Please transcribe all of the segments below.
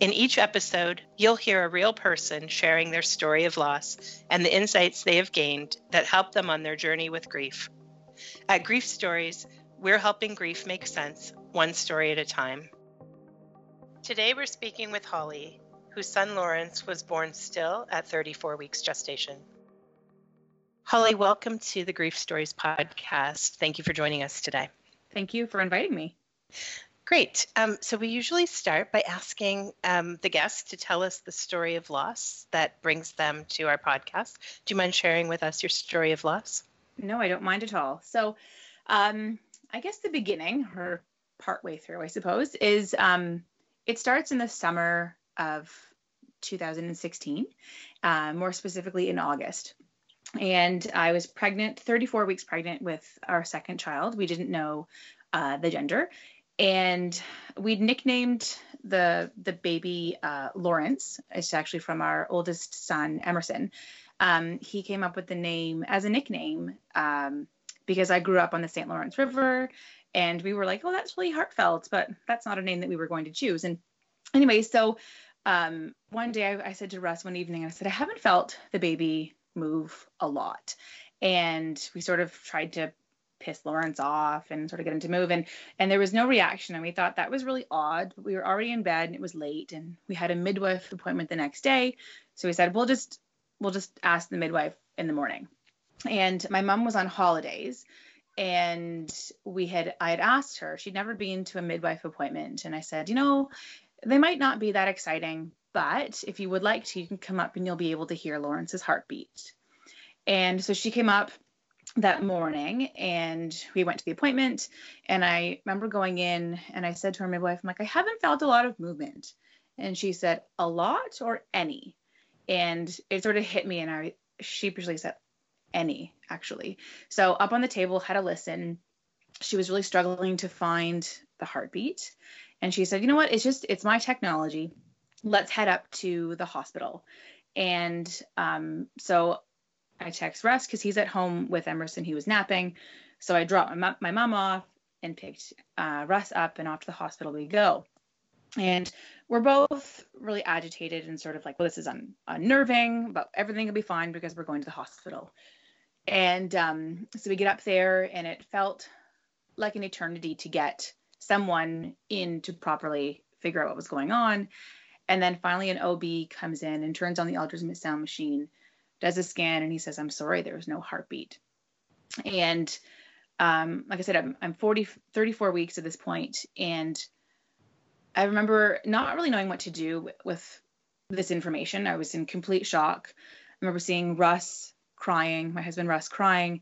In each episode, you'll hear a real person sharing their story of loss and the insights they have gained that help them on their journey with grief. At Grief Stories, we're helping grief make sense, one story at a time. Today, we're speaking with Holly, whose son Lawrence was born still at 34 weeks gestation. Holly, welcome to the Grief Stories podcast. Thank you for joining us today. Thank you for inviting me. Great. Um, so we usually start by asking um, the guest to tell us the story of loss that brings them to our podcast. Do you mind sharing with us your story of loss? No, I don't mind at all. So, um, I guess the beginning, or partway through, I suppose, is um, it starts in the summer of 2016, uh, more specifically in August. And I was pregnant, 34 weeks pregnant with our second child. We didn't know uh, the gender and we nicknamed the the baby uh, Lawrence. It's actually from our oldest son Emerson. Um, he came up with the name as a nickname um, because I grew up on the St. Lawrence River, and we were like, "Oh, that's really heartfelt," but that's not a name that we were going to choose. And anyway, so um, one day I, I said to Russ one evening, I said, "I haven't felt the baby move a lot," and we sort of tried to piss Lawrence off and sort of get him to move. And and there was no reaction. And we thought that was really odd. But we were already in bed and it was late and we had a midwife appointment the next day. So we said, we'll just we'll just ask the midwife in the morning. And my mom was on holidays and we had I had asked her, she'd never been to a midwife appointment. And I said, you know, they might not be that exciting, but if you would like to, you can come up and you'll be able to hear Lawrence's heartbeat. And so she came up that morning and we went to the appointment and i remember going in and i said to our midwife i'm like i haven't felt a lot of movement. And she said a lot or any? And it sort of hit me and i sheepishly said any actually. So up on the table had a listen. She was really struggling to find the heartbeat and she said you know what? It's just it's my technology. Let's head up to the hospital. And um, so I text Russ because he's at home with Emerson. He was napping. So I dropped my, my mom off and picked uh, Russ up, and off to the hospital we go. And we're both really agitated and sort of like, well, this is un- unnerving, but everything will be fine because we're going to the hospital. And um, so we get up there, and it felt like an eternity to get someone in to properly figure out what was going on. And then finally, an OB comes in and turns on the ultrasound machine does a scan and he says, I'm sorry, there was no heartbeat. And um, like I said, I'm, I'm 40, 34 weeks at this point, and I remember not really knowing what to do with this information. I was in complete shock. I remember seeing Russ crying, my husband Russ crying,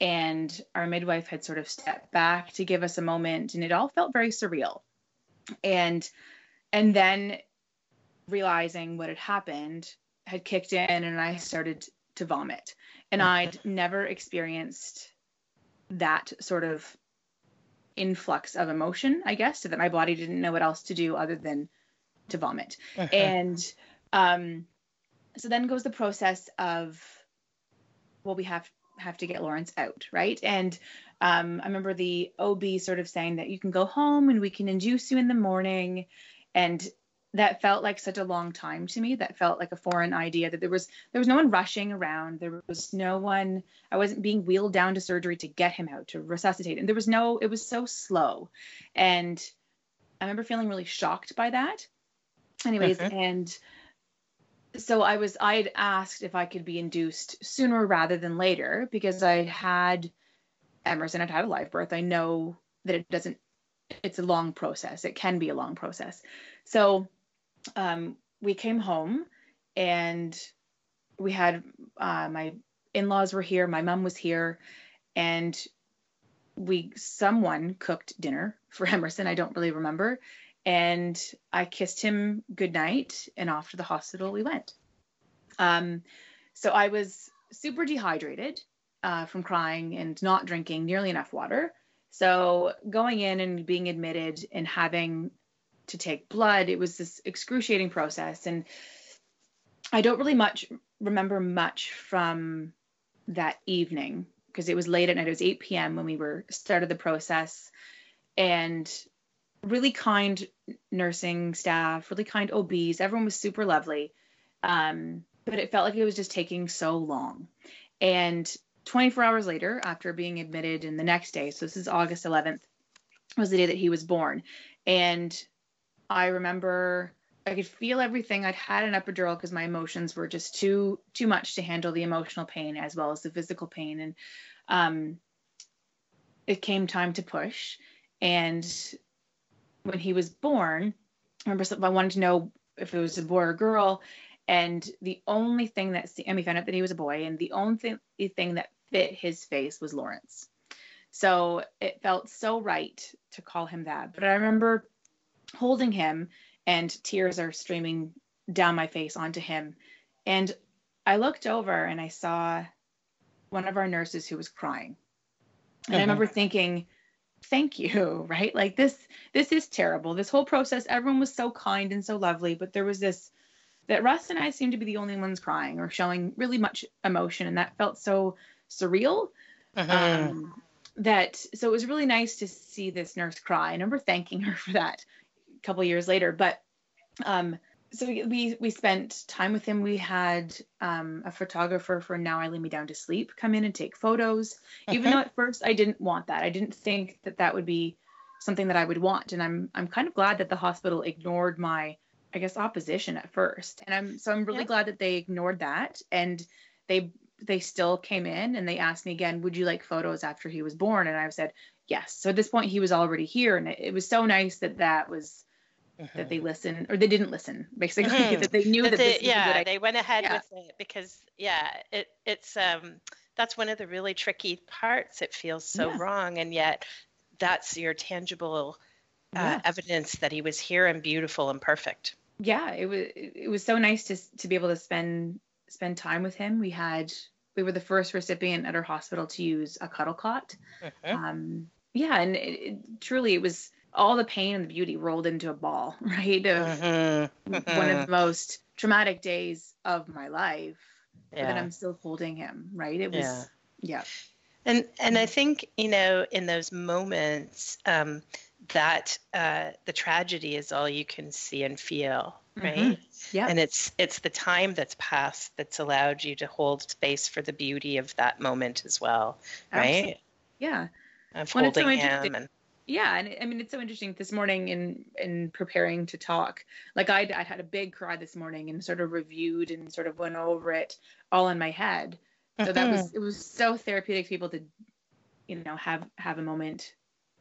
and our midwife had sort of stepped back to give us a moment, and it all felt very surreal. And and then realizing what had happened, had kicked in and I started to vomit. And I'd never experienced that sort of influx of emotion, I guess, so that my body didn't know what else to do other than to vomit. Uh-huh. And um, so then goes the process of, well, we have have to get Lawrence out, right? And um, I remember the OB sort of saying that you can go home and we can induce you in the morning. And that felt like such a long time to me that felt like a foreign idea that there was there was no one rushing around. There was no one i wasn't being wheeled down to surgery to get him out to resuscitate and there was no it was so slow. And i remember feeling really shocked by that. Anyways mm-hmm. and so i was i had asked if i could be induced sooner rather than later because i had emerson i'd had a live birth. I know that it doesn't it's a long process. It can be a long process. So um, we came home and we had uh, my in-laws were here my mom was here and we someone cooked dinner for emerson i don't really remember and i kissed him goodnight and off to the hospital we went um, so i was super dehydrated uh, from crying and not drinking nearly enough water. So going in and being admitted and having to take blood, it was this excruciating process. And I don't really much remember much from that evening because it was late at night. It was 8 p.m. when we were started the process, and really kind nursing staff, really kind OBs. Everyone was super lovely, um, but it felt like it was just taking so long. And 24 hours later, after being admitted, and the next day, so this is August 11th, was the day that he was born, and I remember I could feel everything. I'd had an epidural because my emotions were just too too much to handle the emotional pain as well as the physical pain. And um, it came time to push. And when he was born, I remember I wanted to know if it was a boy or a girl. And the only thing that and we found out that he was a boy, and the only thing, thing that fit his face was Lawrence. So it felt so right to call him that. But I remember holding him and tears are streaming down my face onto him. And I looked over and I saw one of our nurses who was crying. And uh-huh. I remember thinking, thank you, right? Like this this is terrible. This whole process everyone was so kind and so lovely, but there was this that Russ and I seemed to be the only ones crying or showing really much emotion and that felt so surreal. Uh-huh. Um, that so it was really nice to see this nurse cry. I remember thanking her for that couple years later. But um, so we we spent time with him. We had um, a photographer for Now I Lay Me Down to Sleep come in and take photos. Okay. Even though at first I didn't want that, I didn't think that that would be something that I would want. And I'm I'm kind of glad that the hospital ignored my I guess opposition at first. And I'm so I'm really yeah. glad that they ignored that and they they still came in and they asked me again, would you like photos after he was born? And I said yes. So at this point he was already here, and it, it was so nice that that was mm-hmm. that they mm-hmm. listened or they didn't listen basically mm-hmm. that they knew that, that they, yeah they went ahead yeah. with it because yeah it it's um that's one of the really tricky parts it feels so yeah. wrong and yet that's your tangible uh, yeah. evidence that he was here and beautiful and perfect yeah it was it was so nice to to be able to spend spend time with him we had we were the first recipient at our hospital to use a cuddle cot mm-hmm. um yeah and it, it, truly it was all the pain and the beauty rolled into a ball, right? Of mm-hmm. Mm-hmm. one of the most traumatic days of my life. Yeah. But I'm still holding him, right? It was, yeah. yeah. And and I think you know in those moments um, that uh, the tragedy is all you can see and feel, mm-hmm. right? Mm-hmm. Yeah. And it's it's the time that's passed that's allowed you to hold space for the beauty of that moment as well, right? Absolutely. Yeah. Of well, holding him and yeah and i mean it's so interesting this morning in in preparing to talk like i i had a big cry this morning and sort of reviewed and sort of went over it all in my head so that was mm-hmm. it was so therapeutic to be able to you know have have a moment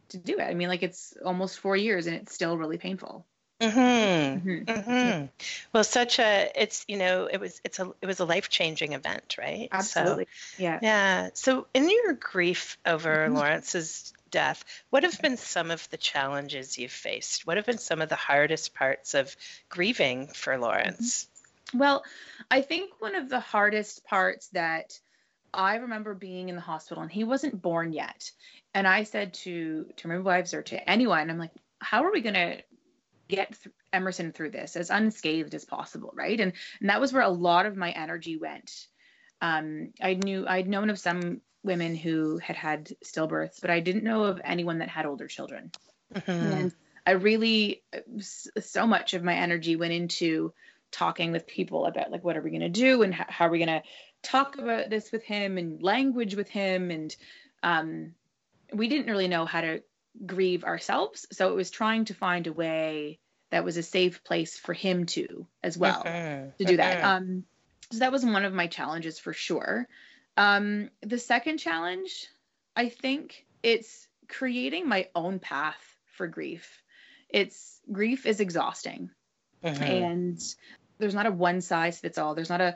to do it i mean like it's almost four years and it's still really painful Mm-hmm. Mm-hmm. Mm-hmm. Well, such a it's you know it was it's a it was a life changing event, right? Absolutely. So, yeah. Yeah. So in your grief over mm-hmm. Lawrence's death, what have been some of the challenges you've faced? What have been some of the hardest parts of grieving for Lawrence? Mm-hmm. Well, I think one of the hardest parts that I remember being in the hospital and he wasn't born yet. And I said to to my wives or to anyone, I'm like, how are we going to get th- Emerson through this as unscathed as possible, right? And and that was where a lot of my energy went. Um, I knew I'd known of some women who had had stillbirths, but I didn't know of anyone that had older children. Mm-hmm. And I really, so much of my energy went into talking with people about like, what are we going to do and how, how are we going to talk about this with him and language with him. And um, we didn't really know how to grieve ourselves. So it was trying to find a way that was a safe place for him to as well mm-hmm. to do that. Mm-hmm. Um, so that was one of my challenges for sure. Um, the second challenge, I think it's creating my own path for grief. It's grief is exhausting, mm-hmm. and there's not a one size fits all. There's not a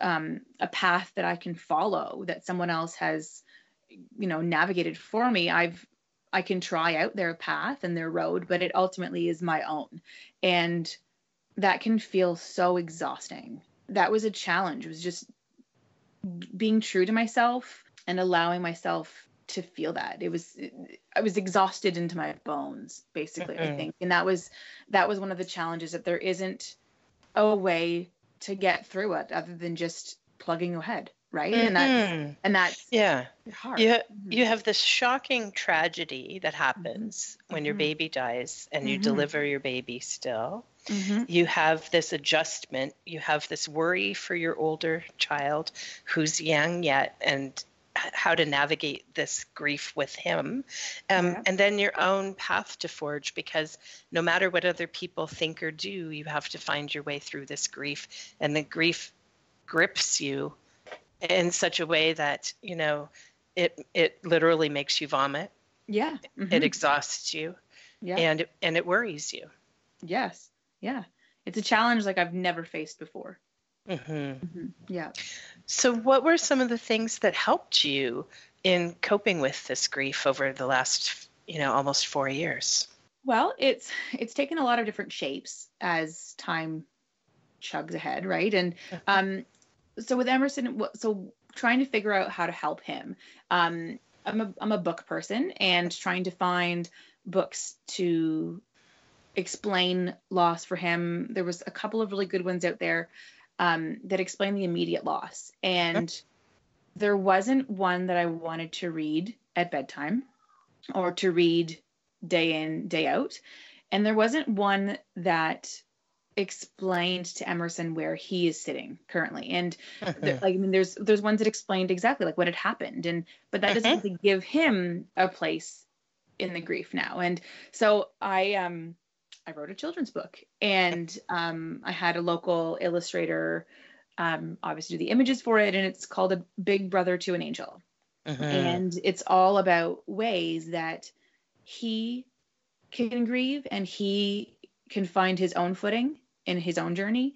um, a path that I can follow that someone else has, you know, navigated for me. I've I can try out their path and their road, but it ultimately is my own, and that can feel so exhausting. That was a challenge. It was just being true to myself and allowing myself to feel that it was i was exhausted into my bones basically mm-hmm. i think and that was that was one of the challenges that there isn't a way to get through it other than just plugging your head right mm-hmm. and that and that's yeah hard. you mm-hmm. you have this shocking tragedy that happens mm-hmm. when your mm-hmm. baby dies and you mm-hmm. deliver your baby still mm-hmm. you have this adjustment. You have this worry for your older child who's young yet and how to navigate this grief with him. Um, yeah. and then your own path to forge because no matter what other people think or do you have to find your way through this grief and the grief grips you in such a way that you know it it literally makes you vomit. Yeah. Mm-hmm. it exhausts you. Yeah. And and it worries you. Yes yeah it's a challenge like i've never faced before mm-hmm. Mm-hmm. yeah so what were some of the things that helped you in coping with this grief over the last you know almost four years well it's it's taken a lot of different shapes as time chugs ahead right and mm-hmm. um so with Emerson, so trying to figure out how to help him. Um, I'm a I'm a book person and trying to find books to explain loss for him. There was a couple of really good ones out there um, that explain the immediate loss, and there wasn't one that I wanted to read at bedtime or to read day in day out, and there wasn't one that explained to Emerson where he is sitting currently. And there, like I mean there's there's ones that explained exactly like what had happened and but that doesn't mm-hmm. really give him a place in the grief now. And so I um I wrote a children's book and um I had a local illustrator um obviously do the images for it and it's called a big brother to an angel. Mm-hmm. And it's all about ways that he can grieve and he can find his own footing in his own journey.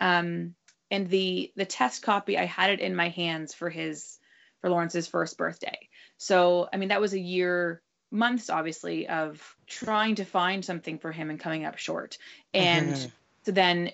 Um, and the the test copy, I had it in my hands for his for Lawrence's first birthday. So I mean that was a year months obviously of trying to find something for him and coming up short. And mm-hmm. so then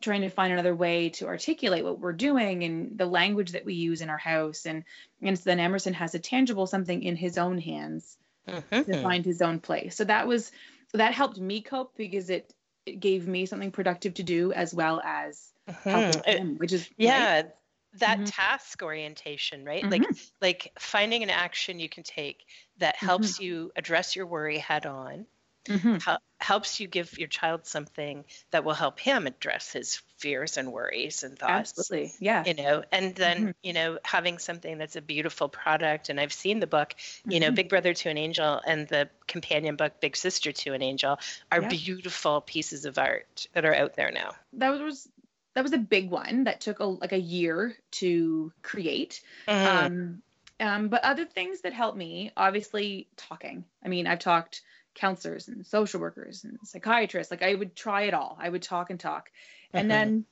trying to find another way to articulate what we're doing and the language that we use in our house and and so then Emerson has a tangible something in his own hands mm-hmm. to find his own place. So that was that helped me cope because it it gave me something productive to do as well as mm-hmm. him, which is yeah. Right? That mm-hmm. task orientation right mm-hmm. like like finding an action you can take that helps mm-hmm. you address your worry head on mm-hmm. helps you give your child something that will help him address his fears and worries and thoughts. Absolutely. Yeah. You know, and then, mm-hmm. you know, having something that's a beautiful product. And I've seen the book, you know, mm-hmm. Big Brother to an Angel and the companion book, Big Sister to an Angel, are yeah. beautiful pieces of art that are out there now. That was that was a big one that took a, like a year to create. Mm-hmm. Um, um, but other things that helped me, obviously, talking. I mean, I've talked counselors and social workers and psychiatrists. Like I would try it all. I would talk and talk. And uh-huh. then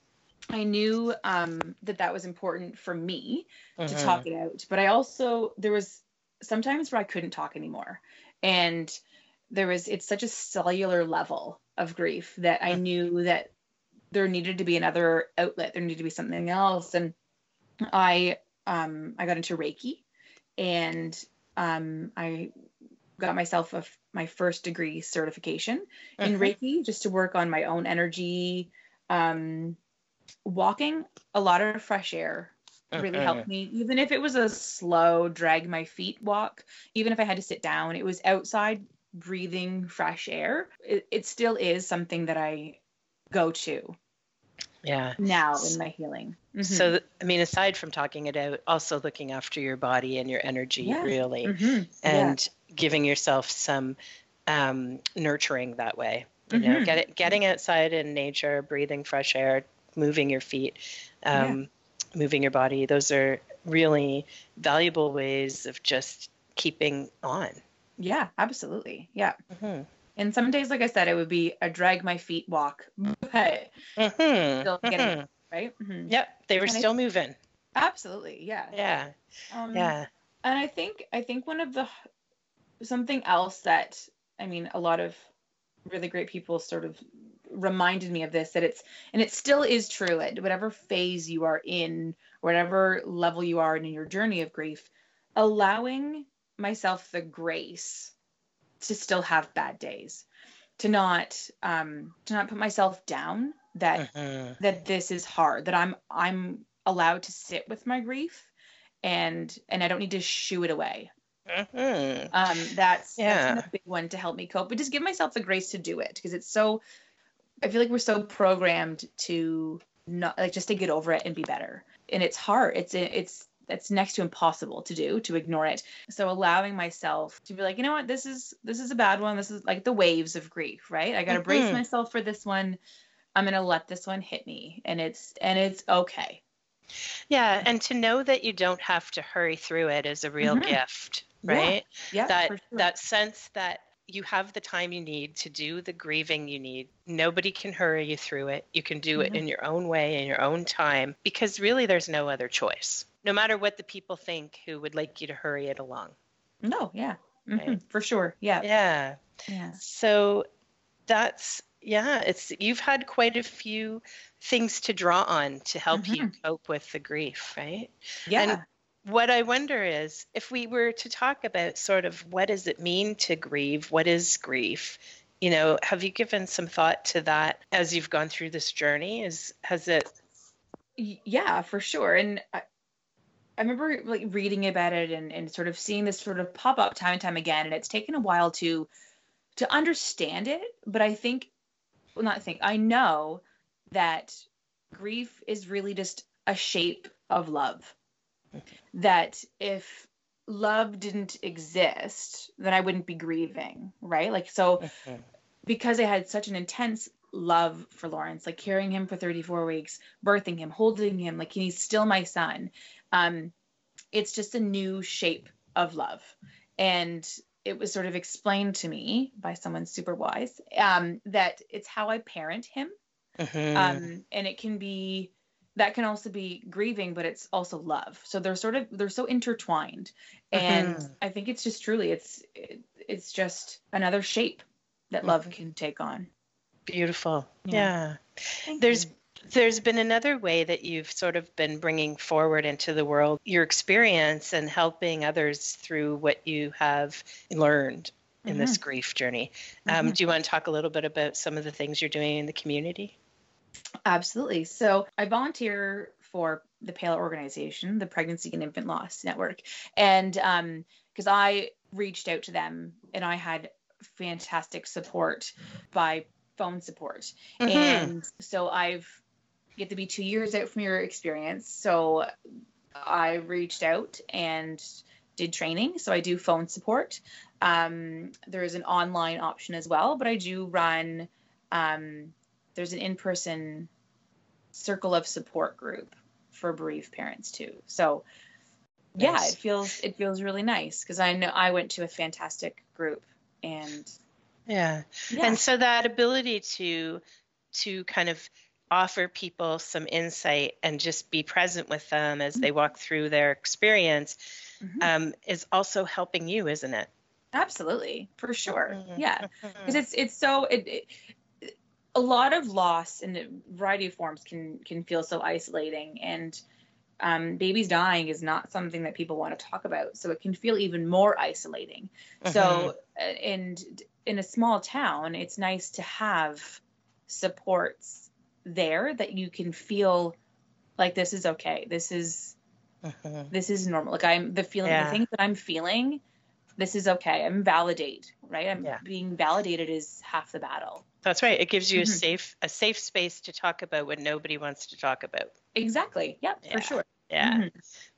I knew um, that that was important for me uh-huh. to talk it out. But I also, there was sometimes where I couldn't talk anymore. And there was, it's such a cellular level of grief that I knew that there needed to be another outlet. There needed to be something else. And I, um, I got into Reiki and um, I got myself a, my first degree certification in uh-huh. Reiki just to work on my own energy. Um, walking, a lot of fresh air really uh-huh. helped me. Even if it was a slow, drag my feet walk, even if I had to sit down, it was outside breathing fresh air. It, it still is something that I go to yeah now in my healing mm-hmm. so i mean aside from talking it out also looking after your body and your energy yeah. really mm-hmm. and yeah. giving yourself some um, nurturing that way you mm-hmm. know get it, getting outside in nature breathing fresh air moving your feet um, yeah. moving your body those are really valuable ways of just keeping on yeah absolutely yeah mm-hmm. And some days, like I said, it would be a drag my feet walk, but mm-hmm. still getting mm-hmm. right. Mm-hmm. Yep, they were and still I, moving. Absolutely, yeah. Yeah, um, yeah. And I think I think one of the something else that I mean, a lot of really great people sort of reminded me of this that it's and it still is true at whatever phase you are in whatever level you are in your journey of grief allowing myself the grace to still have bad days to not um to not put myself down that Mm-hmm. that this is hard that i'm i'm allowed to sit with my grief and and i don't need to shoo it away Mm-hmm. um that's Yeah. that's a big one to help me cope but just give myself the grace to do it because it's so i feel like we're so programmed to not like just to get over it and be better and it's hard it's it's it's next to impossible to do to ignore it so allowing myself to be like you know what this is this is a bad one this is like the waves of grief right i got to brace Mhm. myself for this one i'm going to let this one hit me and it's and it's okay Yeah, and to know that you don't have to hurry through it is a real Mhm. gift, right? yeah that sure. that sense that you have the time you need to do the grieving you need. Nobody can hurry you through it. You can do it Mhm. in your own way in your own time because really there's no other choice. No matter what the people think who would like you to hurry it along. no yeah Mhm, Right. for sure yeah Yeah. yeah So that's yeah, it's you've had quite a few things to draw on to help you cope with the grief, right? yeah And What I wonder is if we were to talk about sort of what does it mean to grieve? What is grief? You know, have you given some thought to that as you've gone through this journey? Is has it yeah for sure and I, remember like reading about it and, and sort of seeing this sort of pop up time and time again and it's taken a while to to understand it but i think well not think i know that grief is really just a shape of love. That if love didn't exist then i wouldn't be grieving right? Like so because I had such an intense love for Lawrence, like carrying him for 34 weeks, birthing him, holding him, like he's still my son. Um, it's just a new shape of love. And it was sort of explained to me by someone super wise um, that it's how I parent him. Mhm. Um, and it can be, that can also be grieving, but it's also love. So they're sort of, they're so intertwined. And Mhm. I think it's just truly, it's, it, it's just another shape that love Mhm. can take on. beautiful? Yeah. yeah. There's you. There's been another way that you've sort of been bringing forward into the world your experience and helping others through what you have learned in this grief journey. Um, Mhm. Do you want to talk a little bit about some of the things you're doing in the community? Absolutely. So I volunteer for the PAIL organization, the Pregnancy and Infant Loss Network. And because I reached out to them and I had fantastic support by phone support. Mhm. And so I've get to be two years out from your experience. So I reached out and did training. So I do phone support. Um, there is an online option as well, but I do run. Um, there's an in-person circle of support group for bereaved parents too. So yeah, Nice. it feels it feels really nice because I know I went to a fantastic group and Yeah. yeah, And so that ability to to kind of offer people some insight and just be present with them as they walk through their experience Mhm. um, is also helping you, isn't it? absolutely for sure. Mhm. Yeah. because it's it's so it, it a lot of loss in a variety of forms can can feel so isolating and um, babies dying is not something that people want to talk about so it can feel even more isolating so uh, and in a small town it's nice to have supports there that you can feel like this is okay this is Mhm. this is normal like i'm the feeling Yeah. the things that i'm feeling this is okay i'm validate right i'm Yeah. being validated is half the battle That's right. It gives you a Mhm. safe a safe space to talk about what nobody wants to talk about. exactly yep Yeah. for sure Yeah. Mhm.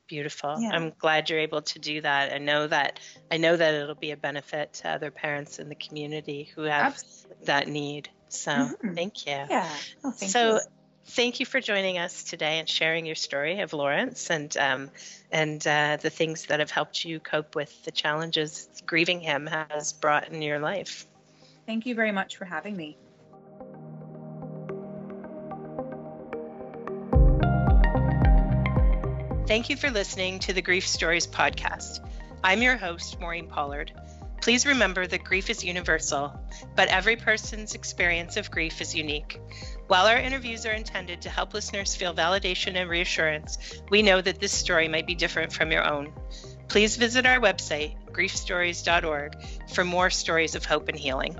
Beautiful. Yeah. I'm glad you're able to do that. I know that I know that it'll be a benefit to other parents in the community who have Absolutely. that need. So Mhm. thank you. yeah oh, thank so you. thank you for joining us today and sharing your story of Lawrence and um, and uh, the things that have helped you cope with the challenges grieving him has brought in your life. thank you very much for having me Thank you for listening to the Grief Stories podcast. I'm your host, Maureen Pollard. Please remember that grief is universal, but every person's experience of grief is unique. While our interviews are intended to help listeners feel validation and reassurance, we know that this story might be different from your own. Please visit our website, griefstories.org, for more stories of hope and healing.